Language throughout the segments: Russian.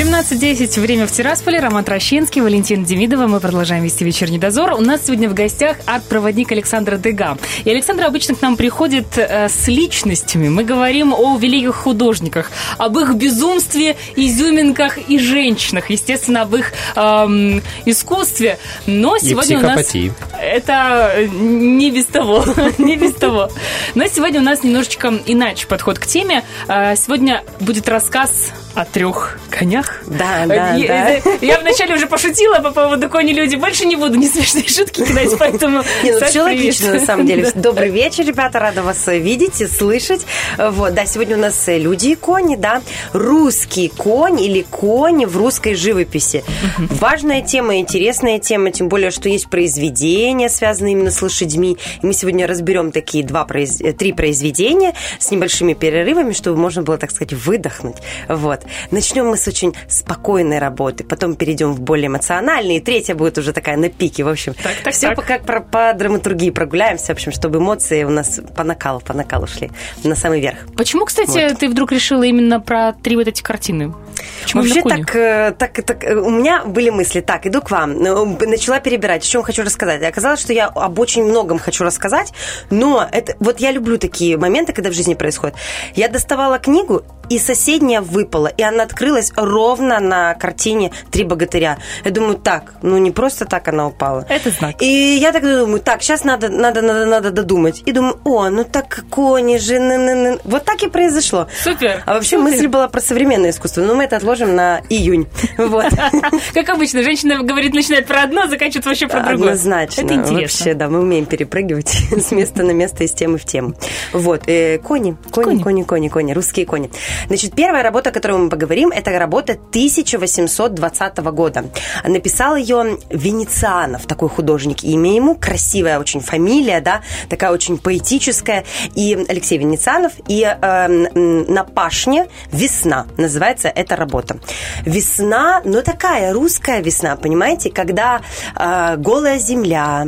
17.10. Время в Тирасполе. Роман Трощинский, Валентин Демидова. Мы продолжаем вести вечерний дозор. У нас сегодня в гостях арт-проводник Александра Дега. И Александр обычно к нам приходит э, с личностями. Мы говорим о великих художниках, об их безумстве, изюминках и женщинах. Естественно, об их эм, искусстве. Но сегодня у нас... Это э, не без того. не без того. Но сегодня у нас немножечко иначе подход к теме. Э, сегодня будет рассказ о трех конях. Да, да, я, да. Я вначале уже пошутила по поводу кони-люди. Больше не буду не смешные шутки кидать, поэтому... Не, ну все логично, на самом деле. Добрый вечер, ребята, рада вас видеть и слышать. Вот, да, сегодня у нас люди и кони, да. Русский конь или конь в русской живописи. Важная тема, интересная тема, тем более, что есть произведения, связанные именно с лошадьми. И мы сегодня разберем такие два, три произведения с небольшими перерывами, чтобы можно было, так сказать, выдохнуть. Вот. Начнем мы с очень спокойной работы, потом перейдем в более эмоциональные, и третья будет уже такая на пике, в общем. Так, так, все так. По, как по, по драматургии прогуляемся, в общем, чтобы эмоции у нас по накалу, по накалу шли на самый верх. Почему, кстати, вот. ты вдруг решила именно про три вот эти картины? Почему Вообще так, э, так, так, э, у меня были мысли, так, иду к вам, ну, начала перебирать, о чем хочу рассказать. Оказалось, что я об очень многом хочу рассказать, но это, вот я люблю такие моменты, когда в жизни происходит. Я доставала книгу, и соседняя выпала, и она открылась ровно на картине «Три богатыря». Я думаю, так, ну не просто так она упала. Это знак. И я так думаю, так, сейчас надо, надо, надо, надо додумать. И думаю, о, ну так кони же, ны -ны -ны. вот так и произошло. Супер. А вообще Супер. мысль была про современное искусство, но мы это отложим на июнь. Вот. Как обычно, женщина говорит, начинает про одно, заканчивает вообще про другое. Однозначно. Это интересно. Вообще, да, мы умеем перепрыгивать с места на место, из темы в тему. Вот, э, кони, кони, кони, кони, кони, русские кони. Значит, первая работа, о которой мы поговорим, это работа 1820 года. Написал ее Венецианов, такой художник. Имя ему, красивая очень фамилия, да, такая очень поэтическая. И Алексей Венецианов, и э, на пашне «Весна» называется эта работа. Весна, но такая русская весна, понимаете, когда э, голая земля,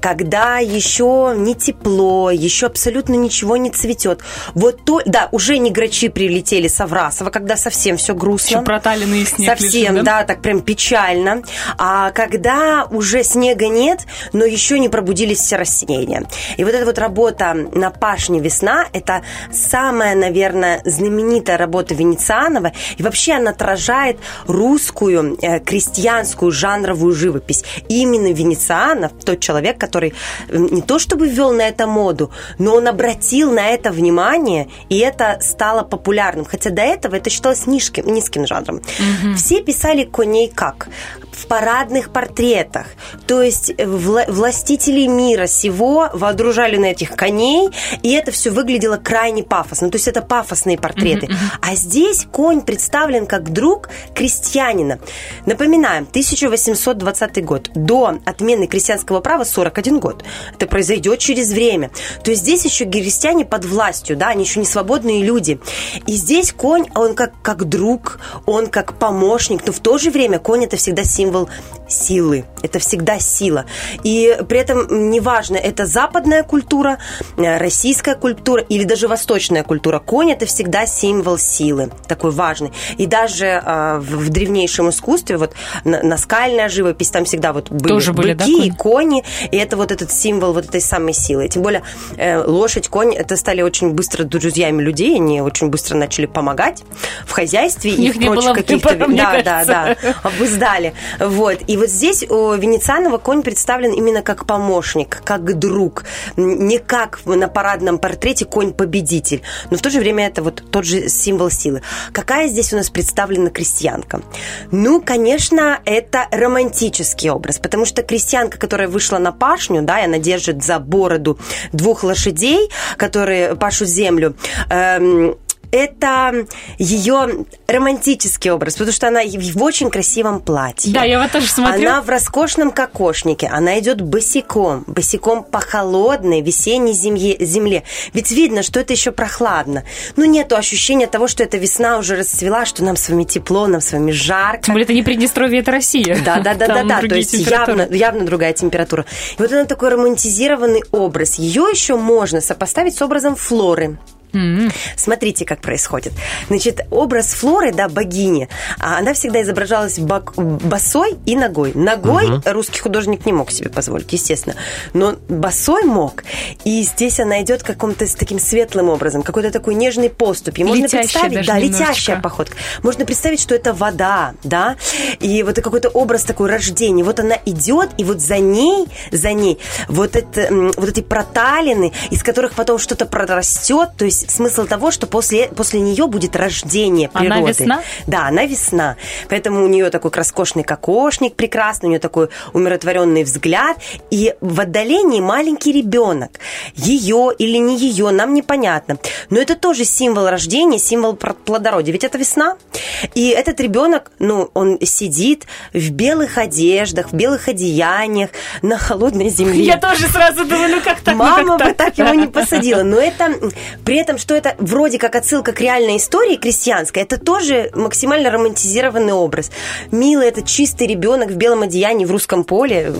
когда еще не тепло, еще абсолютно ничего не цветет. Вот то, да, уже не грачи прилетели с Аврасова, когда совсем все грустно. Еще проталенный снег Совсем, лежит, да? да, так прям печально. А когда уже снега нет, но еще не пробудились все растения. И вот эта вот работа на пашне «Весна» – это самая, наверное, знаменитая работа Венецианова. И вообще она отражает русскую э, крестьянскую жанровую живопись. И именно Венецианов, тот человек, который не то чтобы ввел на это моду, но он обратил на это внимание, и это стало популярным. Хотя до этого это считалось низким, низким жанром. Угу. Все писали коней как? В парадных портретах. То есть вла- властители мира сего водружали на этих коней, и это все выглядело крайне пафосно. То есть это пафосные портреты. Uh-huh, uh-huh. А здесь конь представлен как друг крестьянина. Напоминаем, 1820 год. До отмены крестьянского права 41 год. Это произойдет через время. То есть здесь еще крестьяне под властью, да, они еще не свободные люди. И здесь конь, он как, как друг, он как помощник, но в то же время конь это всегда символ силы. Это всегда сила. И при этом неважно, это западная культура, российская культура или даже восточная культура. Конь это всегда символ силы, такой важный. И даже э, в, в древнейшем искусстве, вот наскальная живопись, там всегда вот были, Тоже были быки да, и кони, и это вот этот символ вот этой самой силы. Тем более э, лошадь, конь, это стали очень быстро друзьями людей, они очень быстро начали помогать в хозяйстве и в прочих каких-то... Да, да, да, обуздали. Вот. И вот здесь у Венецианова конь представлен именно как помощник, как друг, не как на парадном портрете конь-победитель, но в то же время это вот тот же символ силы. Какая здесь у нас представлена крестьянка? Ну, конечно, это романтический образ, потому что крестьянка, которая вышла на пашню, да, и она держит за бороду двух лошадей, которые пашут землю, эм, это ее романтический образ, потому что она в очень красивом платье. Да, я вот тоже смотрю. Она в роскошном кокошнике, она идет босиком, босиком по холодной весенней земле, земле. Ведь видно, что это еще прохладно. Ну, нету ощущения того, что эта весна уже расцвела, что нам с вами тепло, нам с вами жарко. Тем более это не Приднестровье, это Россия. Да, да, да, да, да. То есть явно, явно другая температура. И вот она такой романтизированный образ. Ее еще можно сопоставить с образом Флоры. Mm-hmm. Смотрите, как происходит. Значит, образ Флоры, да, богини, а она всегда изображалась бок, босой и ногой. Ногой uh-huh. русский художник не мог себе позволить, естественно, но босой мог. И здесь она идет каким-то с таким светлым образом, какой-то такой нежный поступь. И можно летящая представить, да, немножечко. летящая походка. Можно представить, что это вода, да, и вот какой-то образ такой рождения. Вот она идет, и вот за ней, за ней вот, это, вот эти проталины, из которых потом что-то прорастет, то есть есть смысл того, что после, после нее будет рождение природы. Она весна? Да, она весна. Поэтому у нее такой роскошный кокошник прекрасный, у нее такой умиротворенный взгляд. И в отдалении маленький ребенок. Ее или не ее, нам непонятно. Но это тоже символ рождения, символ плодородия. Ведь это весна. И этот ребенок, ну, он сидит в белых одеждах, в белых одеяниях, на холодной земле. Я тоже сразу думаю, ну как так? Мама ну, как бы так? так его не посадила. Но это при этом этом, что это вроде как отсылка к реальной истории крестьянской, это тоже максимально романтизированный образ. Милый этот чистый ребенок в белом одеянии в русском поле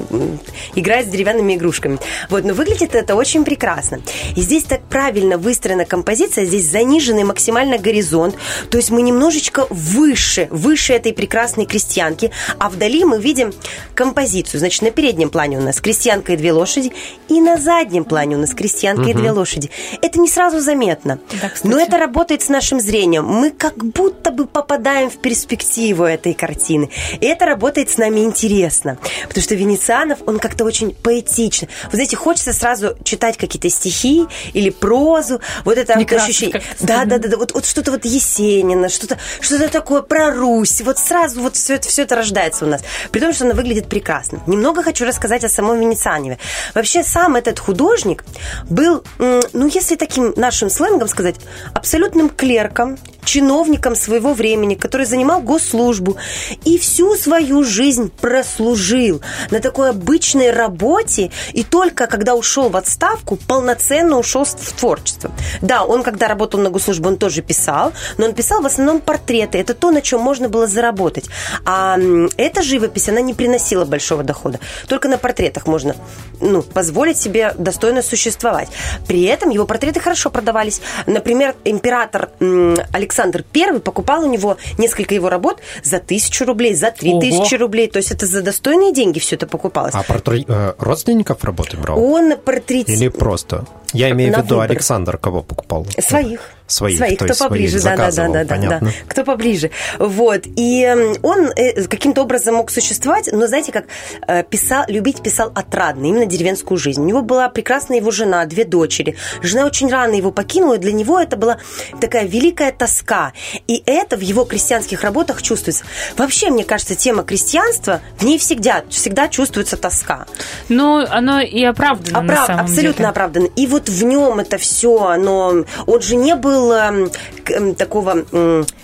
играет с деревянными игрушками. Вот, но выглядит это очень прекрасно. И здесь так правильно выстроена композиция, здесь заниженный максимально горизонт, то есть мы немножечко выше, выше этой прекрасной крестьянки, а вдали мы видим композицию. Значит, на переднем плане у нас крестьянка и две лошади, и на заднем плане у нас крестьянка угу. и две лошади. Это не сразу заметно заметно. Да, Но это работает с нашим зрением. Мы как будто бы попадаем в перспективу этой картины. И это работает с нами интересно. Потому что Венецианов, он как-то очень поэтично. Вы знаете, хочется сразу читать какие-то стихи или прозу. Вот это вот ощущение. Да, да, да, да. Вот, вот что-то вот Есенина, что-то что такое про Русь. Вот сразу вот все это, все это рождается у нас. При том, что она выглядит прекрасно. Немного хочу рассказать о самом Венецианове. Вообще, сам этот художник был, ну, если таким нашим сленгом сленгом сказать, абсолютным клерком, чиновником своего времени, который занимал госслужбу и всю свою жизнь прослужил на такой обычной работе и только когда ушел в отставку, полноценно ушел в творчество. Да, он когда работал на госслужбе, он тоже писал, но он писал в основном портреты. Это то, на чем можно было заработать. А эта живопись, она не приносила большого дохода. Только на портретах можно ну, позволить себе достойно существовать. При этом его портреты хорошо продавались. Например, император Александр Александр Первый покупал у него несколько его работ за тысячу рублей, за три тысячи рублей. То есть это за достойные деньги все это покупалось. А портрет э, родственников работы брал? Он портрет... Или просто? Я имею в виду выбор. Александр кого покупал? Своих. Своих, своих кто поближе, да, да, да, да, да, да, кто поближе. Вот. И он э, каким-то образом мог существовать, но знаете, как э, писал, любить писал отрадно, именно деревенскую жизнь. У него была прекрасная его жена, две дочери. Жена очень рано его покинула, и для него это была такая великая тоска. И это в его крестьянских работах чувствуется. Вообще, мне кажется, тема крестьянства, в ней всегда, всегда чувствуется тоска. Но оно и оправдано Оправ... на самом Абсолютно деле. оправдано. И вот в нем это все, оно... Он же не был был э, такого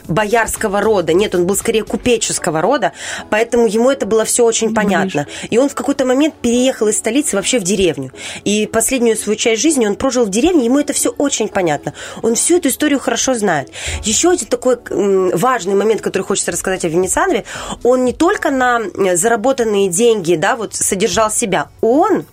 боярского рода, нет, он был скорее купеческого рода, поэтому ему это было все очень понятно. И он в какой-то момент переехал из столицы вообще в деревню. И последнюю свою часть жизни он прожил в деревне, ему это все очень понятно. Он всю эту историю хорошо знает. Еще один такой важный момент, который хочется рассказать о Венецианове, он не только на э, заработанные деньги, да, вот содержал себя, он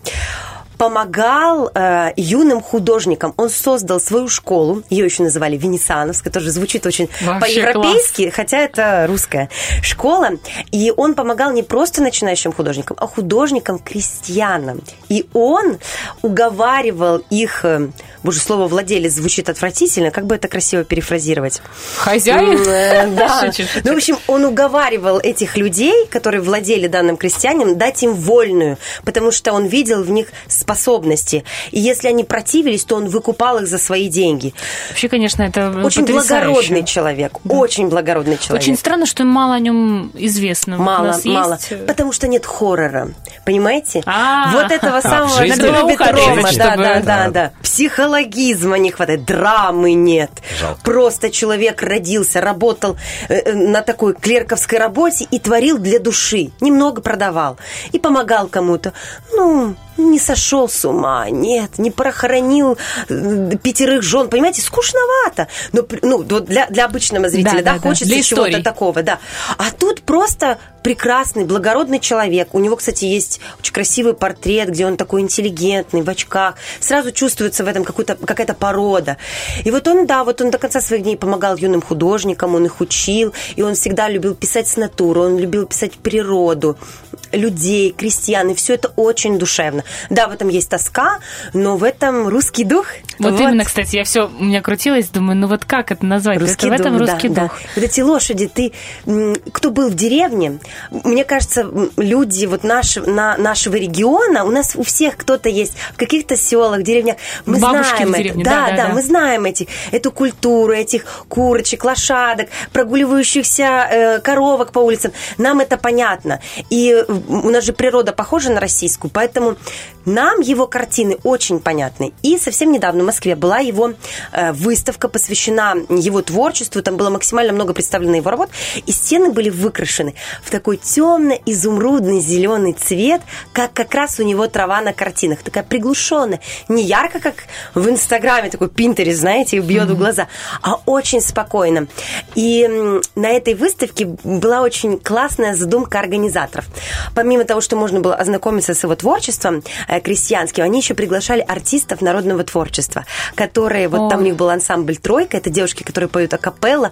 помогал э, юным художникам. Он создал свою школу, ее еще называли Венециановская, тоже звучит очень по-европейски, хотя это русская школа. И он помогал не просто начинающим художникам, а художникам-крестьянам. И он уговаривал их, э, боже, слово владелец звучит отвратительно, как бы это красиво перефразировать? Хозяин? Э, да. Ну, в общем, он уговаривал этих людей, которые владели данным крестьянам, дать им вольную, потому что он видел в них способность способности. И если они противились, то он выкупал их за свои деньги. Вообще, конечно, это Очень потрясающе. благородный человек. Да. Очень благородный человек. Очень странно, что мало о нем известно. Мало, мало. Есть... Э, Потому что нет хоррора. Понимаете? А-а-а. Вот этого а, самого, любит Рома. Да, да, да, да. Психологизма не хватает, драмы нет. Жалко. Просто человек родился, работал э, э, на такой клерковской работе и творил для души. Немного продавал. И помогал кому-то. Ну, не сошел с ума, нет, не прохоронил пятерых жен, понимаете, скучновато. Но, ну, для, для обычного зрителя, да, да, да хочется чего-то такого, да. А тут просто прекрасный, благородный человек. У него, кстати, есть очень красивый портрет, где он такой интеллигентный, в очках. Сразу чувствуется в этом какая-то порода. И вот он, да, вот он до конца своих дней помогал юным художникам, он их учил, и он всегда любил писать с натуры, он любил писать природу, людей, крестьян, и все это очень душевно. Да, в этом есть тоска, но в этом русский дух. Вот, вот. именно, кстати, я все, у меня крутилось, думаю, ну вот как это назвать? Русский это дух, в этом русский да, дух. Да. Вот эти лошади, ты, кто был в деревне, мне кажется, люди вот наш, на, нашего региона, у нас у всех кто-то есть в каких-то селах, деревнях, мы Бабушки знаем это. Да, да, да, да, мы знаем эти, эту культуру, этих курочек, лошадок, прогуливающихся э, коровок по улицам. Нам это понятно. И у нас же природа похожа на российскую, поэтому нам его картины очень понятны. И совсем недавно в Москве была его э, выставка, посвящена его творчеству. Там было максимально много представлено его работ. И стены были выкрашены в такой темно-изумрудный зеленый цвет, как как раз у него трава на картинах. Такая приглушенная. Не ярко, как в Инстаграме, такой пинтерис, знаете, бьет mm-hmm. в глаза, а очень спокойно. И на этой выставке была очень классная задумка организаторов. Помимо того, что можно было ознакомиться с его творчеством, Э, крестьянским, они еще приглашали артистов народного творчества, которые, вот О. там у них был ансамбль «Тройка», это девушки, которые поют акапелла,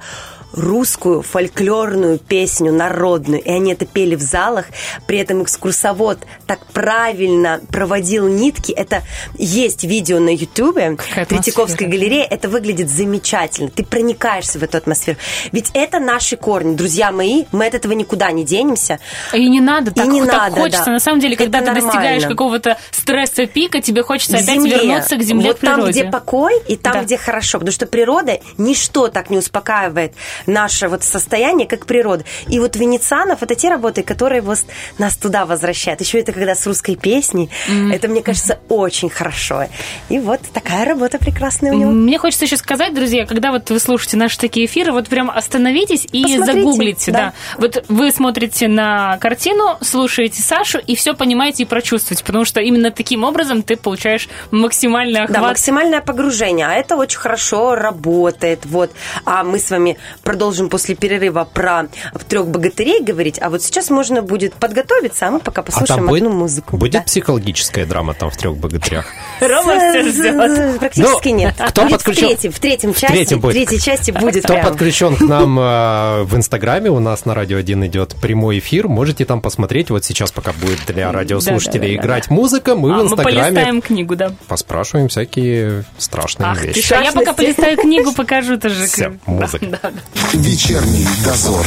русскую фольклорную песню народную, и они это пели в залах, при этом экскурсовод так правильно проводил нитки. Это есть видео на Ютубе Третьяковской галереи, это выглядит замечательно. Ты проникаешься в эту атмосферу. Ведь это наши корни, друзья мои, мы от этого никуда не денемся. И не надо так, и не так надо, хочется. Да. На самом деле, когда это ты нормально. достигаешь какого-то стресса пика, тебе хочется к опять земле. вернуться к земле, вот к природе. там, где покой, и там, да. где хорошо. Потому что природа, ничто так не успокаивает наше вот состояние, как природа. И вот Венецианов это те работы, которые вот нас туда возвращают. Еще это когда с русской песней. Mm-hmm. Это, мне кажется, очень хорошо. И вот такая работа прекрасная у него. Мне хочется еще сказать, друзья, когда вот вы слушаете наши такие эфиры, вот прям остановитесь и Посмотрите, загуглите. Да. да. Вот вы смотрите на картину, слушаете Сашу и все понимаете и прочувствуете, потому что именно таким образом ты получаешь максимальный охват. Да, максимальное погружение. А это очень хорошо работает. Вот. А мы с вами продолжим после перерыва про трех богатырей говорить. А вот сейчас можно будет подготовиться, а мы пока послушаем а одну будет, музыку. Будет да. психологическая драма там в трех богатырях? Рома все ждет. Практически Ну, нет. кто Будет подключен- В третьем, в третьем части, в третьей части будет Кто подключен к нам э, в Инстаграме, у нас на Радио 1 идет прямой эфир, можете там посмотреть. Вот сейчас, пока будет для радиослушателей играть музыка, мы А, в мы Инстаграме полистаем книгу, да. поспрашиваем всякие страшные Ах ты вещи. я пока полистаю книгу, покажу тоже. Музыка. Вечерний дозор.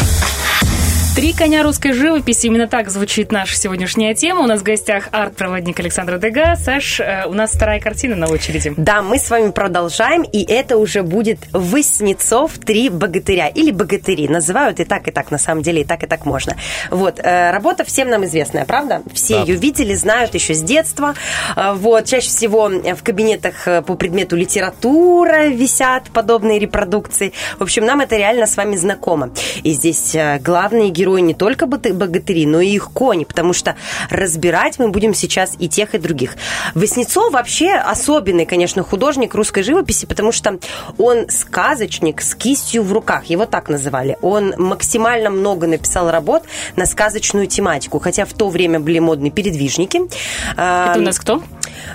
Три коня русской живописи. Именно так звучит наша сегодняшняя тема. У нас в гостях арт-проводник Александра Дега. Саш, э, у нас вторая картина на очереди. Да, мы с вами продолжаем, и это уже будет «Воснецов. Три богатыря» или «Богатыри». Называют и так, и так, на самом деле, и так, и так можно. Вот, э, работа всем нам известная, правда? Все Да. ее видели, знают еще с детства. Э, Вот, чаще всего в кабинетах по предмету литература висят подобные репродукции. В общем, нам это реально с вами знакомо. И здесь главные герои не только богатыри, но и их кони, потому что разбирать мы будем сейчас и тех, и других. Воснецов вообще особенный, конечно, художник русской живописи, потому что он сказочник с кистью в руках, его так называли. Он максимально много написал работ на сказочную тематику, хотя в то время были модны передвижники. Это у нас кто?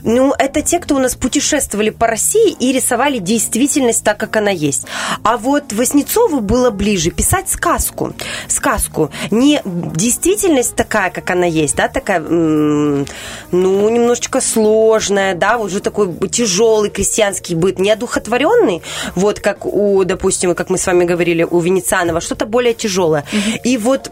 Ну, это те, кто у нас путешествовали по России и рисовали действительность так, как она есть. А вот Воснецову было ближе писать сказку. Сказку. Не действительность такая, как она есть, да, такая, ну, немножечко сложная, да, уже такой тяжелый крестьянский быт, не одухотворенный, вот как у, допустим, как мы с вами говорили, у Венецианова, что-то более тяжелое. И вот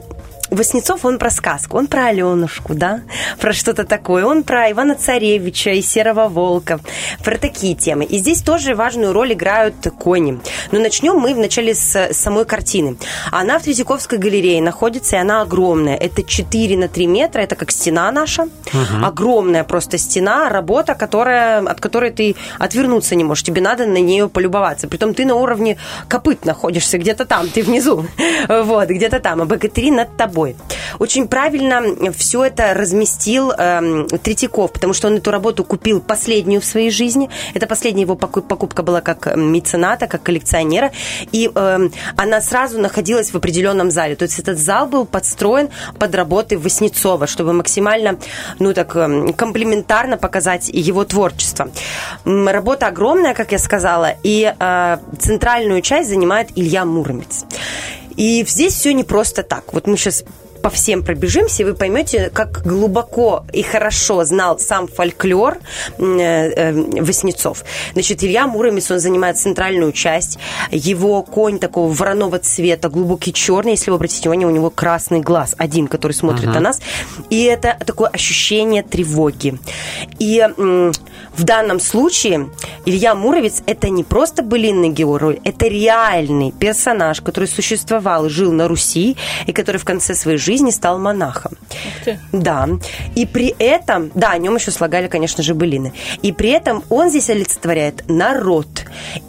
Воснецов, он про сказку, он про Аленушку, да, про что-то такое. Он про Ивана Царевича и Серого Волка, про такие темы. И здесь тоже важную роль играют кони. Но начнем мы вначале с самой картины. Она в Третьяковской галерее находится, и она огромная. Это 4 на 3 метра, это как стена наша. Угу. Огромная просто стена, работа, которая, от которой ты отвернуться не можешь. Тебе надо на нее полюбоваться. Притом ты на уровне копыт находишься, где-то там, ты внизу. Вот, где-то там. А богатыри над тобой собой. Очень правильно все это разместил э, Третьяков, потому что он эту работу купил последнюю в своей жизни. Это последняя его покупка была как мецената, как коллекционера. И э, она сразу находилась в определенном зале. То есть этот зал был подстроен под работы Васнецова, чтобы максимально, ну так, эм, комплементарно показать его творчество. Работа огромная, как я сказала, и э, центральную часть занимает Илья Муромец. И здесь все не просто так. Вот мы сейчас по всем пробежимся, и вы поймете, как глубоко и хорошо знал сам фольклор э, э, Васнецов. Значит, Илья Муромец, он занимает центральную часть. Его конь такого вороного цвета, глубокий черный. Если вы обратите внимание, у него красный глаз, один, который смотрит uh-huh. на нас. И это такое ощущение тревоги. И в данном случае Илья Муромец это не просто былинный герой, это реальный персонаж, который существовал, жил на Руси, и который в конце своей жизни жизни стал монахом. Да. И при этом, да, о нем еще слагали, конечно же, былины. И при этом он здесь олицетворяет народ.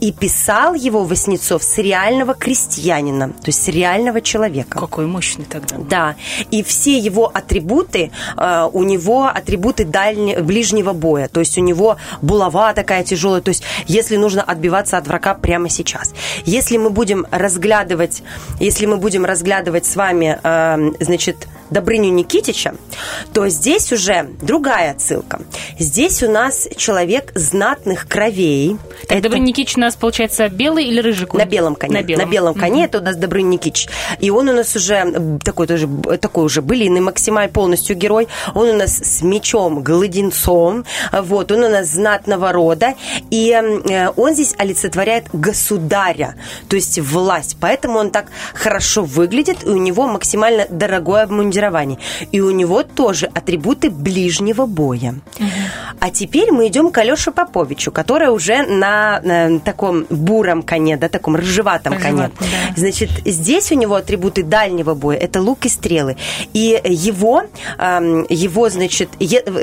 И писал его Васнецов с реального крестьянина, то есть с реального человека. Какой мощный тогда. Да. И все его атрибуты, э, у него атрибуты дальнего, ближнего боя. То есть у него булава такая тяжелая. То есть если нужно отбиваться от врага прямо сейчас. Если мы будем разглядывать, если мы будем разглядывать с вами, э, значит, Добрыню Никитича, то здесь уже другая отсылка. Здесь у нас человек знатных кровей. Так, это... Добрыня Никитич у нас, получается, белый или рыжий конь? На белом коне. На белом, На белом коне mm-hmm. это у нас Добрыня Никитич. И он у нас уже такой тоже, такой уже былиный максималь полностью герой. Он у нас с мечом, гладенцом. Вот, он у нас знатного рода. И э, он здесь олицетворяет государя, то есть власть. Поэтому он так хорошо выглядит, и у него максимально дорогое обмундирование. И у него тоже атрибуты ближнего боя. Угу. А теперь мы идем к Алёше Поповичу, который уже на, на таком буром коне, да, таком рыжеватом Рыжеват, коне. Да. Значит, здесь у него атрибуты дальнего боя. Это лук и стрелы. И его, его значит,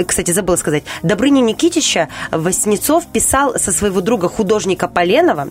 кстати, забыла сказать, Добрыню Никитича Васнецов писал со своего друга художника Поленова,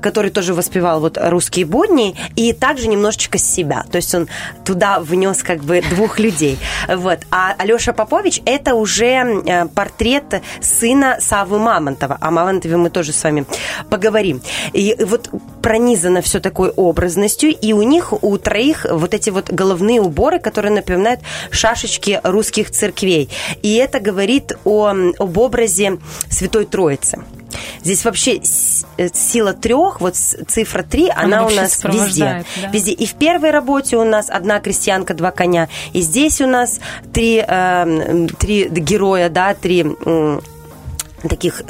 который тоже воспевал вот русские будни, и также немножечко с себя. То есть он туда внес как бы двух людей. Вот. А Алеша Попович – это уже э, портрет сына Савы Мамонтова. О Мамонтове мы тоже с вами поговорим. И вот пронизано все такой образностью, и у них, у троих, вот эти вот головные уборы, которые напоминают шашечки русских церквей. И это говорит о, об образе Святой Троицы. Здесь вообще э, сила трех, вот цифра три, она, она у нас везде. Да. Везде. И в первой работе у нас одна крестьянка, два коня. И здесь у нас три, э, три героя, да, три таких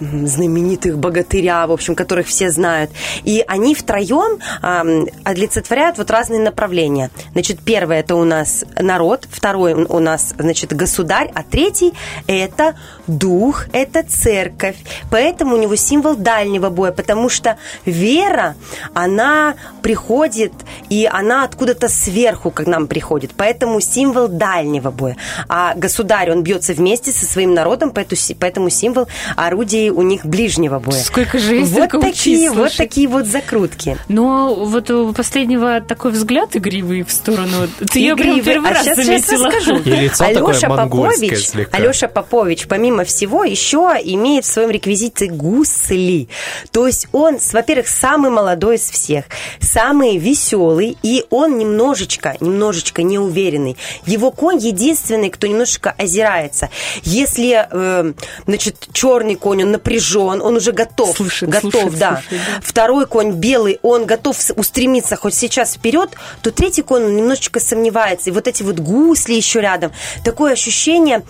знаменитых богатыря, в общем, которых все знают. И они втроем э, олицетворяют вот разные направления. Значит, первое это у нас народ, второй у нас, значит, государь, а третий это дух, это церковь. Поэтому у него символ дальнего боя, потому что вера, она приходит, и она откуда-то сверху к нам приходит. Поэтому символ дальнего боя. А государь, он бьется вместе со своим народом, поэтому символ орудия у них ближнего боя. Сколько же есть вот такие, вот такие вот закрутки. Но вот у последнего такой взгляд игривый в сторону. Ты ее прям первый а раз сейчас, заметила. Сейчас расскажу. И лицо Алеша Попович, слегка. Алеша Попович, помимо всего, еще имеет в своем реквизите гусли. То есть он, во-первых, самый молодой из всех, самый веселый, и он немножечко, немножечко неуверенный. Его конь единственный, кто немножечко озирается. Если, э, значит, черный конь, он напряжен, он уже готов. Слушает, готов, слушает, да. слушает, да. Второй конь белый, он готов устремиться хоть сейчас вперед, то третий конь он немножечко сомневается. И вот эти вот гусли еще рядом. Такое ощущение...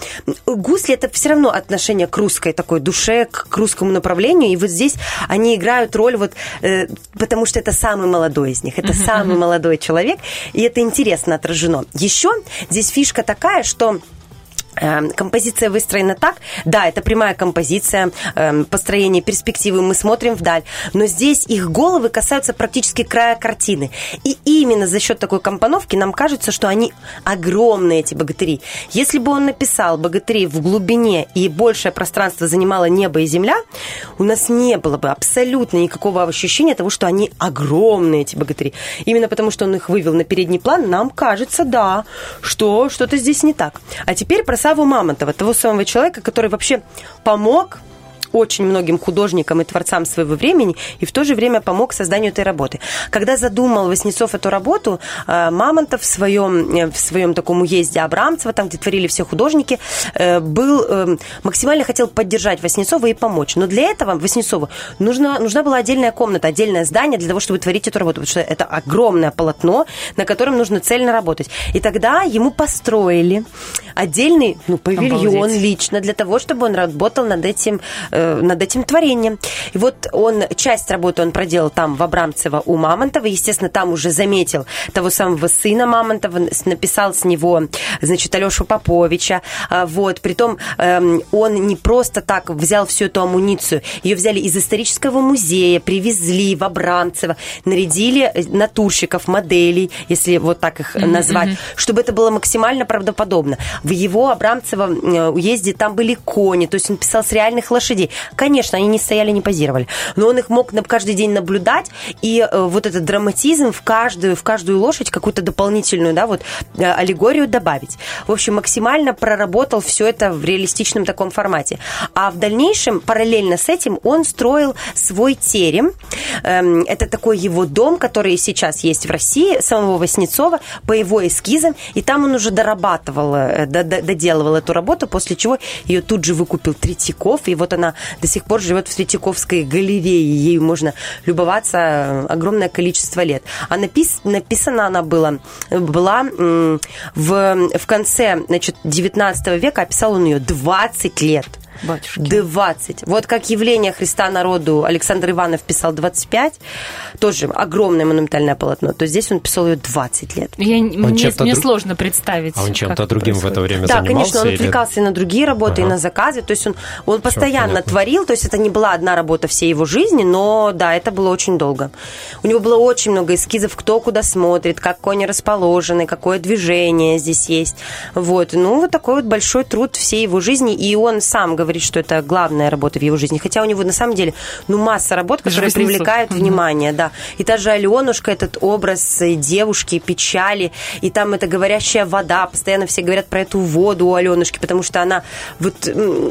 Гусли это все равно отношение к русской такой душе, к, к русскому направлению. И вот здесь они играют роль вот... э, потому что это самый молодой из них. Это самый молодой человек. И это интересно отражено. Еще здесь фишка такая, что... Эм, Композиция выстроена так, да, это прямая композиция, эм, построение перспективы, мы смотрим вдаль, но здесь их головы касаются практически края картины. И именно за счет такой компоновки нам кажется, что они огромные, эти богатыри. Если бы он написал богатыри в глубине и большее пространство занимало небо и земля, у нас не было бы абсолютно никакого ощущения того, что они огромные, эти богатыри. Именно потому, что он их вывел на передний план, нам кажется, да, что что-то здесь не так. А теперь про Саву Мамонтова, того самого человека, который вообще помог очень многим художникам и творцам своего времени и в то же время помог созданию этой работы. Когда задумал Васнецов эту работу, э, Мамонтов в своем, э, в своем таком уезде Абрамцева, там, где творили все художники, э, был, максимально хотел поддержать Васнецова и помочь. Но для этого Васнецову нужна, нужна была отдельная комната, отдельное здание для того, чтобы творить эту работу, потому что это огромное полотно, на котором нужно цельно работать. И тогда ему построили отдельный ну, павильон Обалдеть. лично для того, чтобы он работал над этим, э, над этим творением. И вот он, часть работы он проделал там, в Абрамцево, у Мамонтова. Естественно, там уже заметил того самого сына Мамонтова, написал с него, значит, Алешу Поповича. А, Вот. Притом эм, он не просто так взял всю эту амуницию. Ее взяли из исторического музея, привезли в Абрамцево, нарядили э, натурщиков, моделей, если вот так их назвать, чтобы это было максимально правдоподобно. В его Абрамцево э, уезде там были кони, то есть он писал с реальных лошадей. Конечно, они не стояли, не позировали, но он их мог на- каждый день наблюдать, и э, вот этот драматизм в каждую, в каждую лошадь какую-то дополнительную, да, вот э, аллегорию добавить. В общем, максимально проработал все это в реалистичном таком формате. А в дальнейшем, параллельно с этим, он строил свой терем. Эм, Это такой его дом, который сейчас есть в России, самого Васнецова, по его эскизам, и там он уже дорабатывал, доделывал эту работу, после чего ее тут же выкупил Третьяков, и вот она до сих пор живет в Третьяковской галерее, ею можно любоваться огромное количество лет. А напис- написана она была, была в, в конце значит, 19 века, описал он ее 20 лет. Батюшки. 20. Вот как явление Христа народу Александр Иванов писал 25, тоже огромное монументальное полотно, то здесь он писал ее 20 лет. Я, мне чем-то мне друг- сложно представить. А он чем-то другим в происходит. это время Да, занимался? конечно, он или- отвлекался и на другие работы, и Ага. на заказы. То есть он, он постоянно понятно. творил, то есть это не была одна работа всей его жизни, но да, это было очень долго. У него было очень много эскизов, кто куда смотрит, как кони расположены, какое движение здесь есть. Вот. Ну, вот такой вот большой труд всей его жизни, и он сам говорит, что это главная работа в его жизни. Хотя у него на самом деле ну, масса работ, которые Васнецов. привлекают Мгм. внимание, да. И та же Аленушка, этот образ э, девушки, печали, и там эта говорящая вода, постоянно все говорят про эту воду у Аленушки, потому что она вот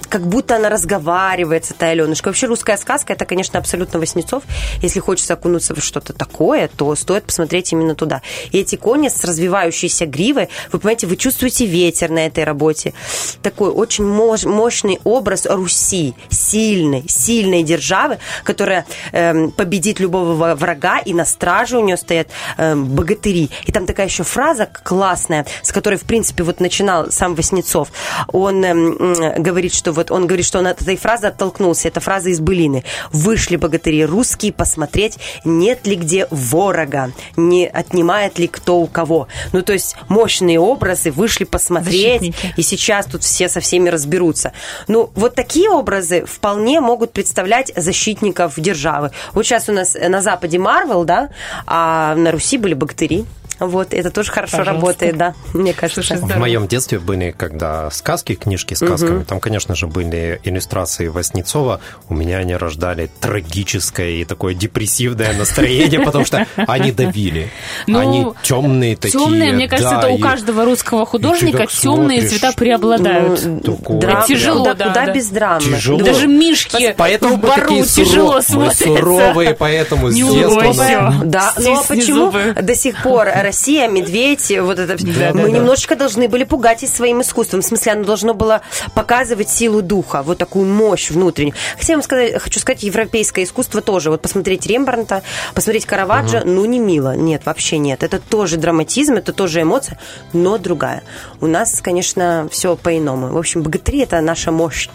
как будто она разговаривает с этой Аленушкой. Вообще русская сказка, это, конечно, абсолютно Васнецов. Если хочется окунуться в что-то такое, то стоит посмотреть именно туда. И эти кони с развивающейся гривой, вы понимаете, вы чувствуете ветер на этой работе. Такой очень мощ- мощный образ Руси, сильной, сильной державы, которая эм, победит любого врага, и на страже у нее стоят эм, богатыри. И там такая еще фраза классная, с которой, в принципе, вот начинал сам Васнецов. Он м, говорит, что вот он говорит, что он от этой фразы оттолкнулся. Это фраза из былины. Вышли богатыри русские посмотреть, нет ли где ворога, не отнимает ли кто у кого. Ну, то есть мощные образы вышли посмотреть, Защитники. и сейчас тут все со всеми разберутся. Ну, вот такие образы вполне могут представлять защитников державы. Вот сейчас у нас на Западе Марвел, да, а на Руси были богатыри. Вот, это тоже хорошо Пожалуйста. работает, да, мне кажется. Слушай, В моем детстве были, когда сказки, книжки с сказками, там, конечно же, были иллюстрации Васнецова. У меня они рождали трагическое и такое депрессивное настроение, потому что они давили. Ну, Они темные такие. Темные, мне кажется, да, это у каждого русского художника темные цвета преобладают. Ну, драм- Это тяжело, куда, да, куда да. без драмы. Тяжело. Даже мишки Поэтому в бару тяжело смотрятся. суровые, поэтому с детства... Да, ну а почему до сих пор Россия, медведь, вот это. Да, Мы да, да. немножечко должны были пугать и своим искусством. В смысле, оно должно было показывать силу духа, вот такую мощь внутреннюю. Хотя я вам сказать, хочу сказать, европейское искусство тоже. Вот посмотреть Рембрандта, посмотреть Караваджо, ну не мило. Нет, вообще нет. Это тоже драматизм, это тоже эмоция, но другая. У нас, конечно, все по-иному. В общем, богатыри это наша мощь.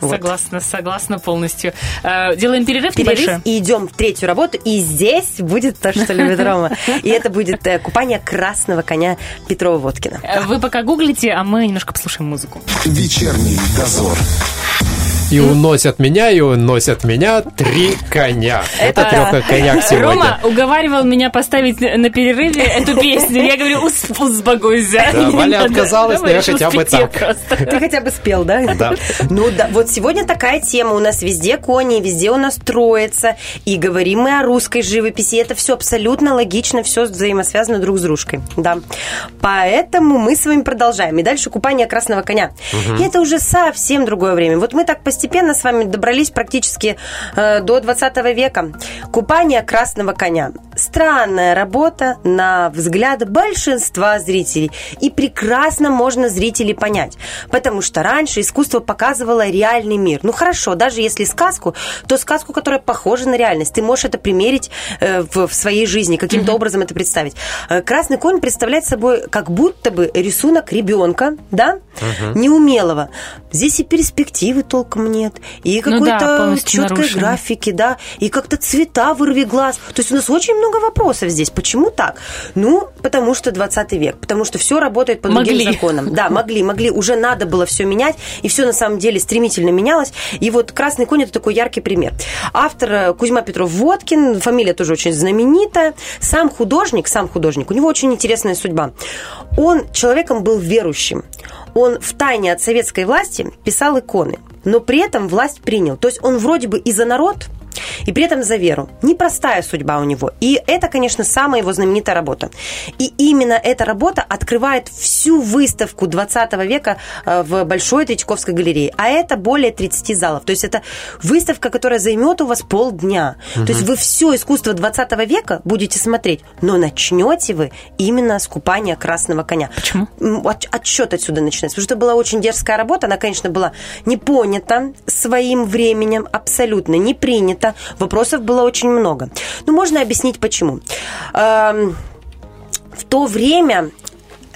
Вот. Согласна, согласна полностью. Э, Делаем перерыв, Перерыв небольшой. и идем в третью работу. И здесь будет то, что любит Рома. И это будет э, купание красного коня Петрова-Водкина. Э, Вы пока гуглите, а мы немножко послушаем музыку. Вечерний дозор. И уносят меня, и уносят меня три коня. Это трёх коньяк сегодня. Рома уговаривал меня поставить на перерыве эту песню. Я говорю, «Ус- успокойся. Да, Валя отказалась, но я хотя бы так. Ты хотя бы спел, да? Да. Ну да, вот сегодня такая тема. У нас везде кони, везде у нас троица. И говорим мы о русской живописи. Это все абсолютно логично, все взаимосвязано друг с дружкой. Да. Поэтому мы с вами продолжаем. И дальше купание красного коня. И это уже совсем другое время. Вот мы так постепенно с вами добрались практически э, до 20 века. Купание красного коня. Странная работа на взгляд большинства зрителей. И прекрасно можно зрителей понять. Потому что раньше искусство показывало реальный мир. Ну хорошо, даже если сказку, то сказку, которая похожа на реальность. Ты можешь это примерить э, в, в своей жизни, каким-то образом это представить. Э, Красный конь представляет собой как будто бы рисунок ребенка, да, неумелого. Здесь и перспективы толком нет, и Ну да, какой-то четкой графики, да, и как-то цвета вырви глаз. То есть у нас очень много вопросов здесь. Почему так? Ну, потому что 20 век, потому что все работает по другим Могли. законам. Да, могли, могли. Уже надо было все менять, и все на самом деле стремительно менялось. И вот «Красный конь» – это такой яркий пример. Автор э, Кузьма Петров Водкин, фамилия тоже очень знаменитая. Сам художник, сам художник, у него очень интересная судьба. Он человеком был верующим. Он в тайне от советской власти писал иконы, но при этом власть принял. То есть он вроде бы и за народ, и при этом за веру. Непростая судьба у него. И это, конечно, самая его знаменитая работа. И именно эта работа открывает всю выставку 20 века э, в Большой Третьяковской галерее. А это более 30 залов. То есть это выставка, которая займет у вас полдня. То есть вы все искусство 20 века будете смотреть, но начнете вы именно с купания красного коня. Почему? От- Отсчет отсюда начинается. Потому что это была очень дерзкая работа. Она, конечно, была не понята своим временем, абсолютно не принята. Вопросов было очень много. Ну, можно объяснить, почему. Эм, В то время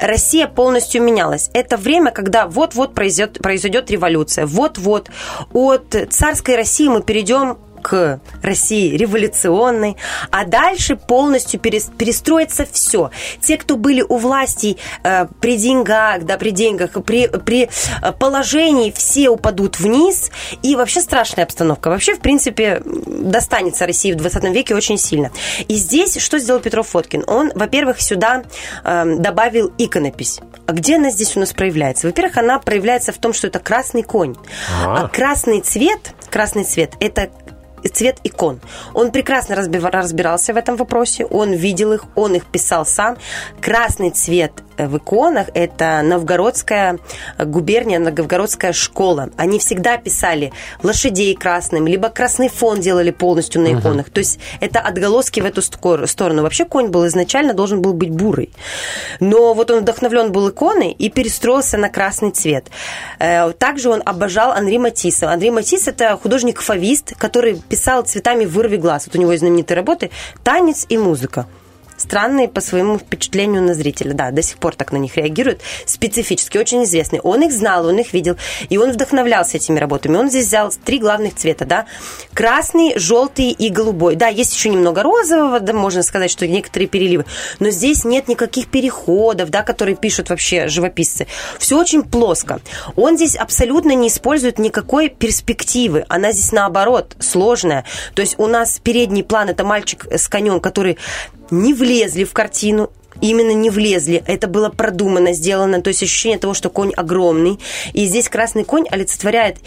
Россия полностью менялась. Это время, когда вот-вот произойдет, произойдет революция. Вот-вот от царской России мы перейдем к России революционной, а дальше полностью перес- перестроится все. Те, кто были у власти э, при деньгах, да, при деньгах, при, при э, положении, все упадут вниз, и вообще страшная обстановка. Вообще, в принципе, достанется России в 20 веке очень сильно. И здесь что сделал Петров Фоткин? Он, во-первых, сюда э, добавил иконопись. А где она здесь у нас проявляется? Во-первых, она проявляется в том, что это красный конь. А. А красный цвет, красный цвет, это цвет икон. Он прекрасно разбирался в этом вопросе, он видел их, он их писал сам. Красный цвет в иконах – это новгородская э, губерния, новгородская школа. Они всегда писали лошадей красным, либо красный фон делали полностью на иконах. То есть это отголоски в эту стор- сторону. Вообще конь был изначально должен был быть бурый. Но вот он вдохновлен был иконой и перестроился на красный цвет. Э, Также он обожал Анри Матисса. Анри Матисс – это художник-фавист, который писал цветами «Вырви глаз». Вот у него знаменитые работы «Танец и музыка». Странные по своему впечатлению на зрителя. Да, до сих пор так на них реагируют. Специфически, очень известные. Он их знал, он их видел. И он вдохновлялся этими работами. Он здесь взял три главных цвета, да. Красный, желтый и голубой. Да, есть еще немного розового, да, можно сказать, что некоторые переливы. Но здесь нет никаких переходов, да, которые пишут вообще живописцы. Все очень плоско. Он здесь абсолютно не использует никакой перспективы. Она здесь наоборот сложная. То есть у нас передний план это мальчик с конем, который не влезли в картину, именно не влезли. Это было продумано, сделано. То есть ощущение того, что конь огромный. И здесь красный конь олицетворяет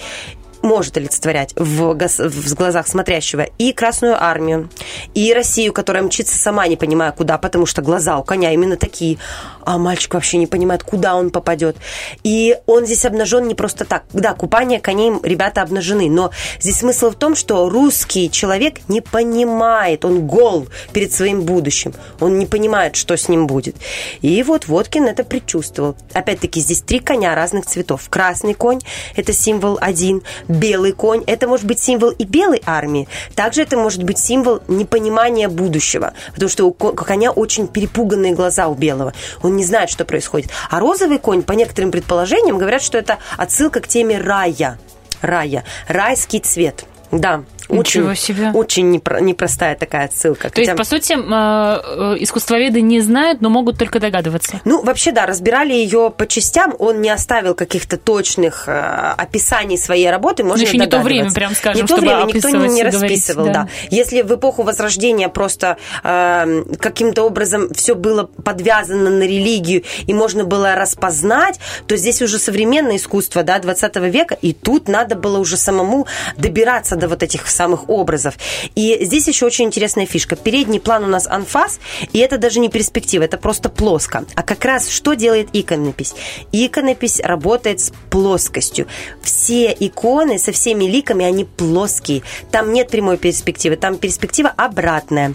может олицетворять в, в глазах смотрящего и Красную Армию, и Россию, которая мчится сама, не понимая куда, потому что глаза у коня именно такие, а мальчик вообще не понимает, куда он попадет. И он здесь обнажен не просто так. Да, купание коней ребята обнажены, но здесь смысл в том, что русский человек не понимает, он гол перед своим будущим, он не понимает, что с ним будет. И вот Водкин это предчувствовал. Опять-таки, здесь три коня разных цветов. Красный конь – это символ один, белый конь – это может быть символ и белой армии, также это может быть символ непонимания будущего, потому что у коня очень перепуганные глаза у белого. Он не знает, что происходит. А розовый конь, по некоторым предположениям, говорят, что это отсылка к теме рая. Рая. Райский цвет. Да. Ничего очень, себе. Очень непро- непростая такая отсылка. То Хотя... есть, по сути, э, искусствоведы не знают, но могут только догадываться. Ну, вообще, да, разбирали ее по частям. Он не оставил каких-то точных э, описаний своей работы. Можно еще не то время, прям скажем, Не то время, никто не, не расписывал, да. да. Если в эпоху Возрождения просто э, каким-то образом все было подвязано на религию и можно было распознать, то здесь уже современное искусство, да, 20 века, и тут надо было уже самому добираться до вот этих самых образов. И здесь еще очень интересная фишка. Передний план у нас анфас, и это даже не перспектива, это просто плоско. А как раз что делает иконопись? Иконопись работает с плоскостью. Все иконы со всеми ликами, они плоские. Там нет прямой перспективы, там перспектива обратная.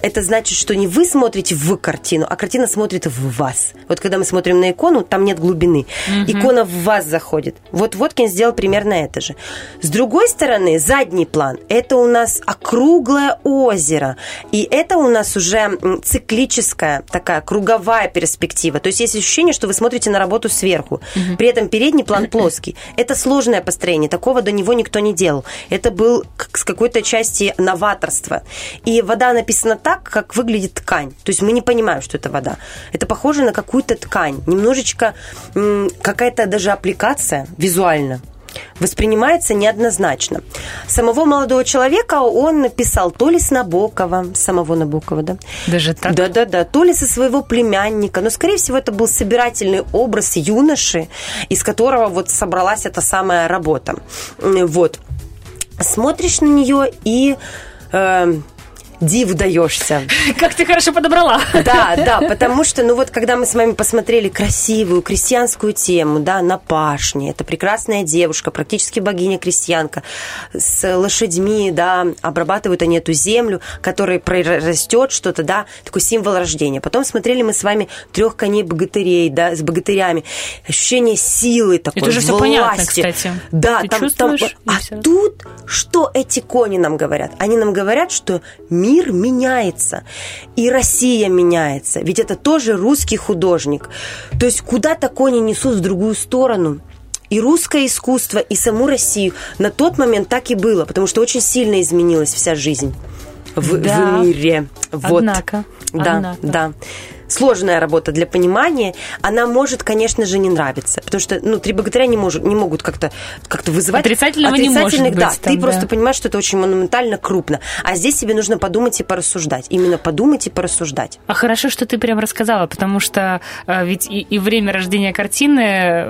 Это значит, что не вы смотрите в картину, а картина смотрит в вас. Вот когда мы смотрим на икону, там нет глубины. Угу. Икона в вас заходит. Вот Воткин сделал примерно это же. С другой стороны, задний план план. Это у нас округлое озеро. И это у нас уже циклическая такая круговая перспектива. То есть есть ощущение, что вы смотрите на работу сверху. Угу. При этом передний план плоский. Это сложное построение. Такого до него никто не делал. Это был с какой-то части новаторства. И вода написана так, как выглядит ткань. То есть мы не понимаем, что это вода. Это похоже на какую-то ткань. Немножечко какая-то даже аппликация визуально воспринимается неоднозначно. Самого молодого человека он написал то ли с Набокова, самого Набокова, да? Даже так? Да-да-да, то ли со своего племянника, но, скорее всего, это был собирательный образ юноши, из которого вот собралась эта самая работа. Вот. Смотришь на нее и... Э, див даешься. Как ты хорошо подобрала. Да, да, потому что, ну вот, когда мы с вами посмотрели красивую крестьянскую тему, да, на пашне, это прекрасная девушка, практически богиня-крестьянка, с лошадьми, да, обрабатывают они эту землю, которая прорастет что-то, да, такой символ рождения. Потом смотрели мы с вами трех коней-богатырей, да, с богатырями. Ощущение силы такой, Это уже все понятно, кстати. Да, ты там, там, а тут что эти кони нам говорят? Они нам говорят, что мир мир меняется, и Россия меняется. Ведь это тоже русский художник. То есть куда-то кони несут в другую сторону. И русское искусство, и саму Россию на тот момент так и было, потому что очень сильно изменилась вся жизнь в, да. в мире. Вот. Однако. Да, Однако. да сложная работа для понимания, она может, конечно же, не нравиться. Потому что, ну, три богатыря не, может, не могут как-то как вызывать... Отрицательного Отрицательных, не может да. Быть, там, ты да. просто понимаешь, что это очень монументально, крупно. А здесь тебе нужно подумать и порассуждать. Именно подумать и порассуждать. А хорошо, что ты прям рассказала, потому что а, ведь и, и время рождения картины...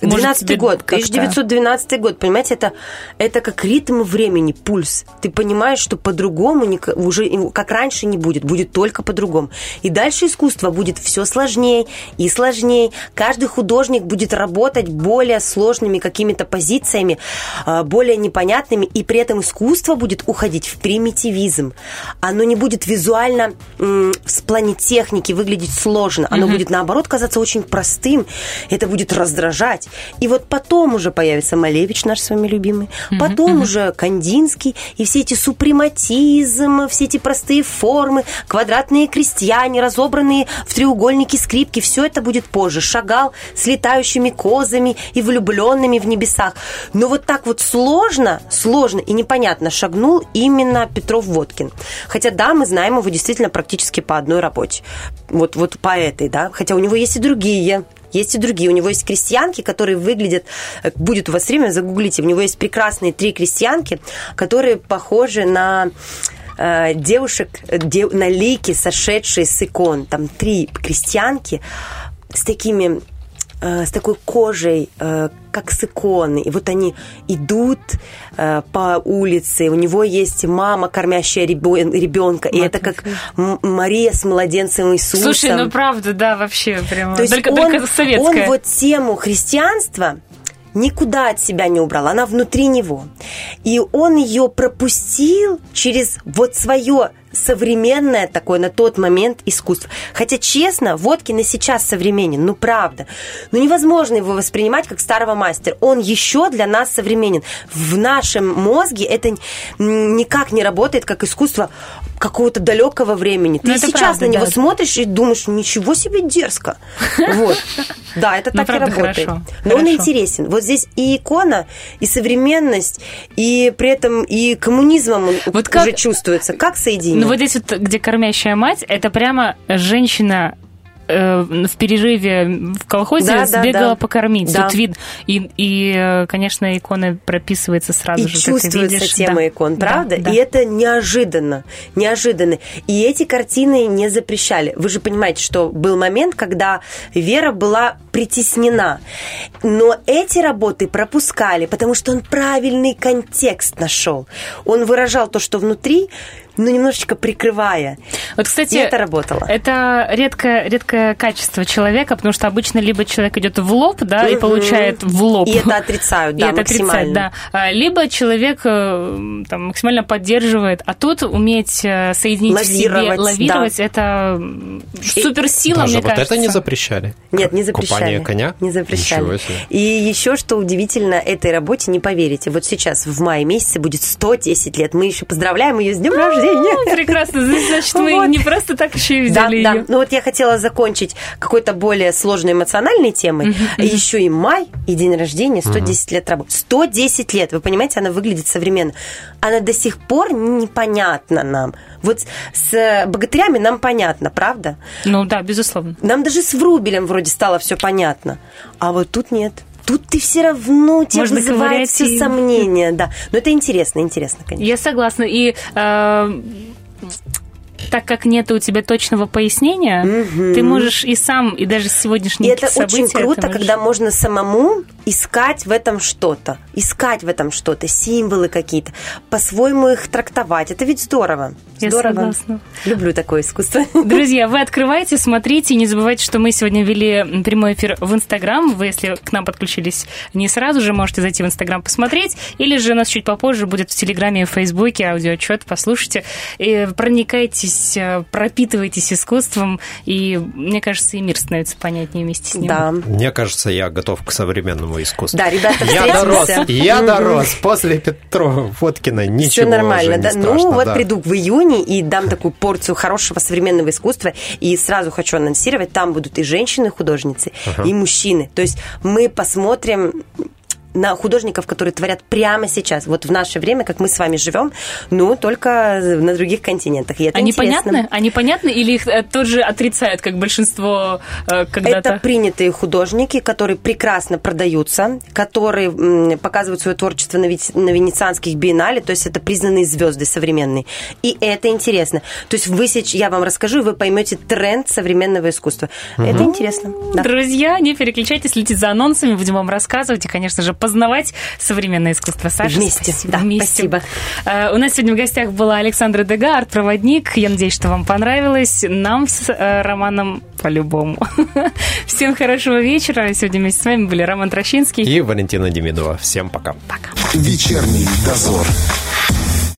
12 э, год, 1912 год, понимаете, это, это как ритм времени, пульс. Ты понимаешь, что по-другому уже как раньше не будет, будет только по-другому. И дальше искусство искусство будет все сложнее и сложнее. Каждый художник будет работать более сложными какими-то позициями, а, более непонятными, и при этом искусство будет уходить в примитивизм. Оно не будет визуально с плане техники выглядеть сложно. Оно mm-hmm. будет, наоборот, казаться очень простым. Это будет раздражать. И вот потом уже появится Малевич, наш с вами любимый. Mm-hmm. Потом mm-hmm. уже Кандинский. И все эти супрематизм, все эти простые формы, квадратные крестьяне, разобранные в треугольнике скрипки, все это будет позже. Шагал с летающими козами и влюбленными в небесах. Но вот так вот сложно, сложно и непонятно шагнул именно Петров Водкин. Хотя, да, мы знаем его действительно практически по одной работе. Вот, вот по этой, да. Хотя у него есть и другие есть и другие. У него есть крестьянки, которые выглядят... Э, будет у вас время, загуглите. У него есть прекрасные три крестьянки, которые похожи на э, девушек де, на лейке, сошедшие с икон. Там три крестьянки с такими э, с такой кожей, э, как с иконы. И вот они идут э, по улице, у него есть мама, кормящая ребен- ребенка, и это как Мария с младенцем Иисусом. Слушай, ну правда, да, вообще прямо. То есть только, он, только советская. он вот тему христианства никуда от себя не убрал, она внутри него. И он ее пропустил через вот свое современное такое на тот момент искусство. Хотя, честно, Водкин и сейчас современен, ну правда. Ну невозможно его воспринимать как старого мастера. Он еще для нас современен. В нашем мозге это никак не работает как искусство какого-то далекого времени. Ты Ну, сейчас правда, на него да. смотришь и думаешь, ничего себе дерзко. Вот. Да, это Ну, так и работает. Но он интересен. Вот здесь и икона, и современность, и при этом и коммунизмом уже чувствуется. Как соединено? Ну вот здесь вот, где кормящая мать, это прямо женщина э, в перерыве в колхозе Да, да, сбегала да. покормить. Да. Тут вид. И, и, э, конечно, икона прописывается сразу и же. чувствуется видишь. тема Да. икон, Да, правда? да. И это неожиданно, неожиданно. И эти картины не запрещали. Вы же понимаете, что был момент, когда Вера была притеснена. Но эти работы пропускали, потому что он правильный контекст нашел. Он выражал то, что внутри, но немножечко прикрывая. Вот, кстати, И это работало. Это редкое, редкое качество человека, потому что обычно либо человек идет в лоб, да, и получает в лоб. И это отрицают, да, и это максимально. да. А, Либо человек э, там, максимально поддерживает, а тут уметь э, соединить в себе, Лавировать, лавировать, это суперсила, Даже мне вот кажется. это не запрещали? Нет, не запрещали. Купание коня? Не запрещали. Ничего себе. И еще что удивительно этой работе, не поверите, вот сейчас в мае месяце будет 110 лет. Мы еще поздравляем ее с днем рождения. Ну, Прекрасно, значит, мы Вот. не просто так еще и Да, взяли да. ее. Ну вот я хотела закончить какой-то более сложной эмоциональной темой. Еще и май, и день рождения, 110 лет работы. 110 лет, вы понимаете, она выглядит современно. Она до сих пор непонятна нам. Вот с богатырями нам понятно, правда? Ну да, безусловно. Нам даже с Врубелем вроде стало все понятно. А вот тут нет. Тут ты все равно тебя Можно вызывает все и- сомнения, да. Но это интересно, интересно, конечно. Я согласна. И э, так как нет у тебя точного пояснения, ты можешь и сам, и даже с И сегодняшние это события... очень круто, можешь- когда можно самому искать в этом что-то. Искать в этом что-то, символы какие-то, по-своему их трактовать. Это ведь здорово. Я Здорово. согласна. Люблю такое искусство. Друзья, вы открывайте, смотрите, не забывайте, что мы сегодня вели прямой эфир в Инстаграм. Вы, если к нам подключились не сразу же, можете зайти в Инстаграм посмотреть, или же у нас чуть попозже будет в Телеграме и в Фейсбуке аудиоотчет, послушайте. И проникайтесь, э, пропитывайтесь искусством, и, мне кажется, и мир становится понятнее вместе с ним. Да. Мне кажется, я готов к современному искусству. Да, ребята, Я дорос, я дорос. После Петрова Водкина ничего Все нормально, да? страшно, ну, вот да. приду в июне и дам такую порцию хорошего современного искусства. И сразу хочу анонсировать, там будут и женщины-художницы, и мужчины. То есть мы посмотрим на художников, которые творят прямо сейчас, вот в наше время, как мы с вами живем, ну, только на других континентах. И это Они интересно. понятны? Они понятны или их э, тоже отрицают, как большинство э, когда-то? Это принятые художники, которые прекрасно продаются, которые м, показывают свое творчество на, на венецианских биеннале, то есть это признанные звезды современные. И это интересно. То есть вы сейчас, я вам расскажу, и вы поймете тренд современного искусства. Это интересно. Да. Друзья, не переключайтесь, следите за анонсами, будем вам рассказывать и, конечно же, познавать современное искусство. Саша, Вместе. спасибо. Да, Вместе. спасибо. Э, У нас сегодня в гостях была Александра Дега, арт-проводник. Я надеюсь, что вам понравилось. Нам с э, Романом по-любому. Всем хорошего вечера. Сегодня вместе с вами были Роман Трощинский. И Валентина Демидова. Всем пока. Пока. Вечерний дозор.